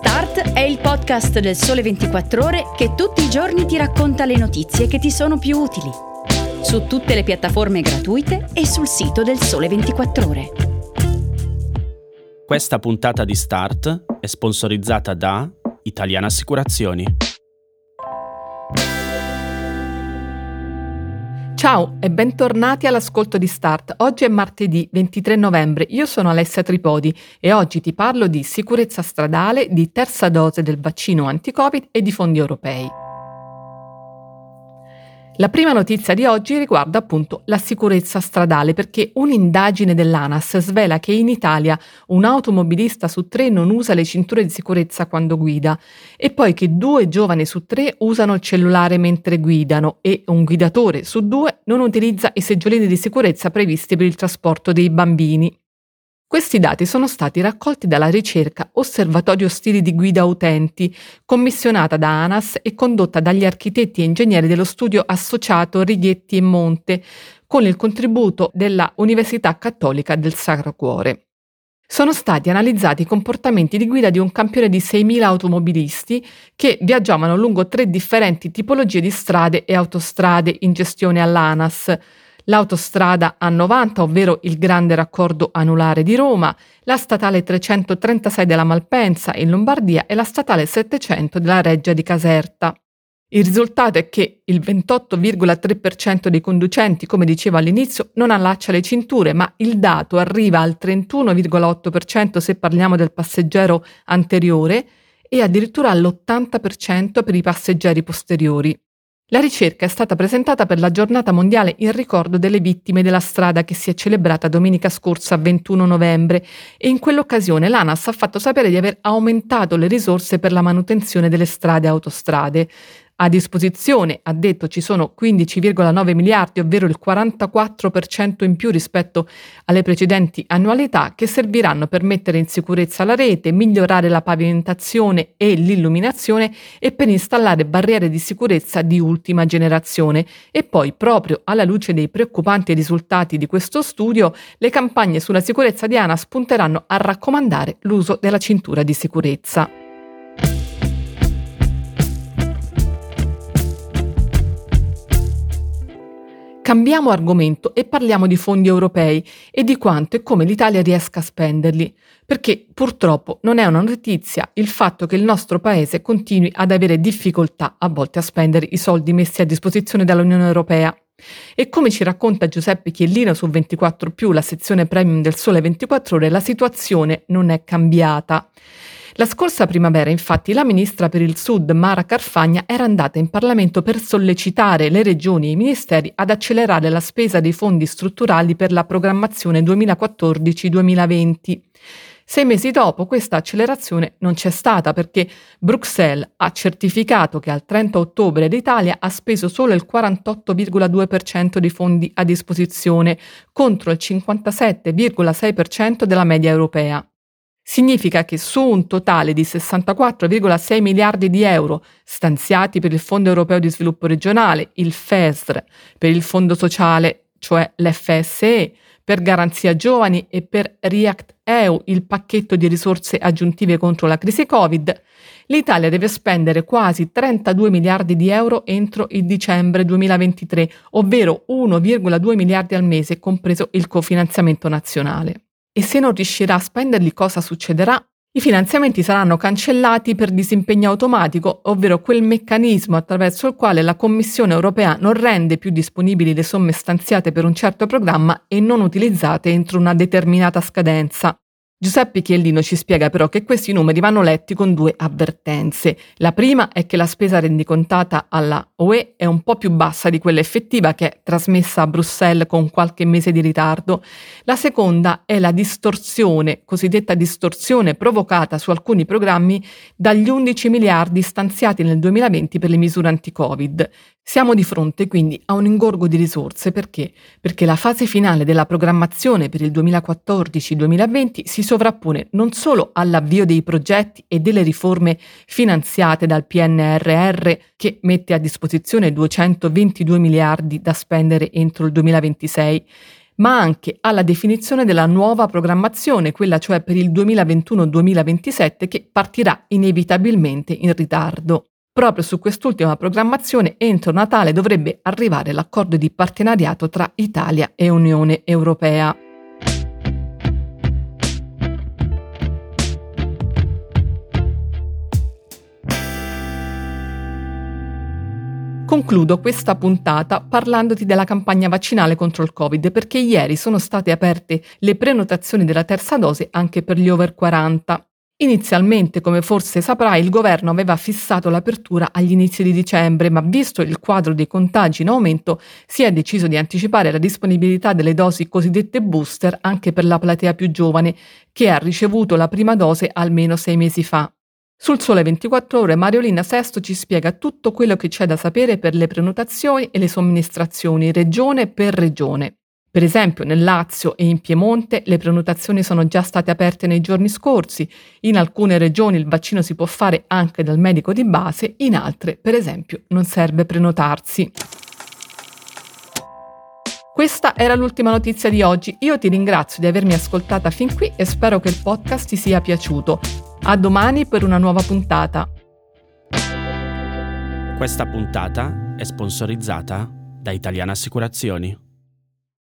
Start è il podcast del Sole 24 Ore che tutti i giorni ti racconta le notizie che ti sono più utili. Su tutte le piattaforme gratuite e sul sito del Sole 24 Ore. Questa puntata di Start è sponsorizzata da Italiana Assicurazioni. Ciao e bentornati all'ascolto di Start. Oggi è martedì 23 novembre, io sono Alessia Tripodi e oggi ti parlo di sicurezza stradale, di terza dose del vaccino anti-Covid e di fondi europei. La prima notizia di oggi riguarda appunto la sicurezza stradale perché un'indagine dell'ANAS svela che in Italia un automobilista su tre non usa le cinture di sicurezza quando guida e poi che due giovani su tre usano il cellulare mentre guidano e un guidatore su due non utilizza i seggiolini di sicurezza previsti per il trasporto dei bambini. Questi dati sono stati raccolti dalla ricerca Osservatorio Stili di Guida Utenti, commissionata da ANAS e condotta dagli architetti e ingegneri dello studio associato Righetti e Monte, con il contributo della Università Cattolica del Sacro Cuore. Sono stati analizzati i comportamenti di guida di un campione di 6.000 automobilisti che viaggiavano lungo tre differenti tipologie di strade e autostrade in gestione all'ANAS, l'autostrada A90, ovvero il grande raccordo anulare di Roma, la statale 336 della Malpensa in Lombardia e la statale 700 della Reggia di Caserta. Il risultato è che il 28,3% dei conducenti, come dicevo all'inizio, non allaccia le cinture, ma il dato arriva al 31,8% se parliamo del passeggero anteriore e addirittura all'80% per i passeggeri posteriori. La ricerca è stata presentata per la giornata mondiale in ricordo delle vittime della strada che si è celebrata domenica scorsa 21 novembre e in quell'occasione l'ANAS ha fatto sapere di aver aumentato le risorse per la manutenzione delle strade e autostrade. A disposizione, ha detto, ci sono 15,9 miliardi, ovvero il 44% in più rispetto alle precedenti annualità, che serviranno per mettere in sicurezza la rete, migliorare la pavimentazione e l'illuminazione e per installare barriere di sicurezza di ultima generazione. E poi, proprio alla luce dei preoccupanti risultati di questo studio, le campagne sulla sicurezza di ANAS punteranno a raccomandare l'uso della cintura di sicurezza. Cambiamo argomento e parliamo di fondi europei e di quanto e come l'Italia riesca a spenderli, perché purtroppo non è una notizia il fatto che il nostro paese continui ad avere difficoltà a volte a spendere i soldi messi a disposizione dall'Unione Europea. E come ci racconta Giuseppe Chiellino su 24 la sezione premium del Sole 24 ore, la situazione non è cambiata. La scorsa primavera, infatti, la ministra per il Sud, Mara Carfagna, era andata in Parlamento per sollecitare le regioni e i ministeri ad accelerare la spesa dei fondi strutturali per la programmazione 2014-2020. Sei mesi dopo questa accelerazione non c'è stata perché Bruxelles ha certificato che al 30 ottobre l'Italia ha speso solo il 48,2% dei fondi a disposizione contro il 57,6% della media europea. Significa che su un totale di 64,6 miliardi di euro stanziati per il Fondo europeo di sviluppo regionale, il FESR, per il Fondo sociale, cioè l'FSE, per Garanzia Giovani e per React EU, il pacchetto di risorse aggiuntive contro la crisi Covid, l'Italia deve spendere quasi 32 miliardi di euro entro il dicembre 2023, ovvero 1,2 miliardi al mese, compreso il cofinanziamento nazionale e se non riuscirà a spenderli cosa succederà? I finanziamenti saranno cancellati per disimpegno automatico, ovvero quel meccanismo attraverso il quale la Commissione europea non rende più disponibili le somme stanziate per un certo programma e non utilizzate entro una determinata scadenza. Giuseppe Chiellino ci spiega però che questi numeri vanno letti con due avvertenze. La prima è che la spesa rendicontata alla UE è un po' più bassa di quella effettiva che è trasmessa a Bruxelles con qualche mese di ritardo. La seconda è la distorsione, cosiddetta distorsione provocata su alcuni programmi dagli 11 miliardi stanziati nel 2020 per le misure anti-Covid. Siamo di fronte quindi a un ingorgo di risorse perché? Perché la fase finale della programmazione per il 2014-2020 si sovrappone non solo all'avvio dei progetti e delle riforme finanziate dal PNRR che mette a disposizione 222 miliardi da spendere entro il 2026, ma anche alla definizione della nuova programmazione, quella cioè per il 2021-2027 che partirà inevitabilmente in ritardo. Proprio su quest'ultima programmazione entro Natale dovrebbe arrivare l'accordo di partenariato tra Italia e Unione Europea. Concludo questa puntata parlandoti della campagna vaccinale contro il Covid perché ieri sono state aperte le prenotazioni della terza dose anche per gli over 40. Inizialmente, come forse saprai, il governo aveva fissato l'apertura agli inizi di dicembre, ma visto il quadro dei contagi in aumento, si è deciso di anticipare la disponibilità delle dosi cosiddette booster anche per la platea più giovane, che ha ricevuto la prima dose almeno sei mesi fa. Sul Sole 24 Ore Mariolina Sesto ci spiega tutto quello che c'è da sapere per le prenotazioni e le somministrazioni regione per regione. Per esempio nel Lazio e in Piemonte le prenotazioni sono già state aperte nei giorni scorsi, in alcune regioni il vaccino si può fare anche dal medico di base, in altre per esempio non serve prenotarsi. Questa era l'ultima notizia di oggi. Io ti ringrazio di avermi ascoltata fin qui e spero che il podcast ti sia piaciuto. A domani per una nuova puntata. Questa puntata è sponsorizzata da Italiana Assicurazioni.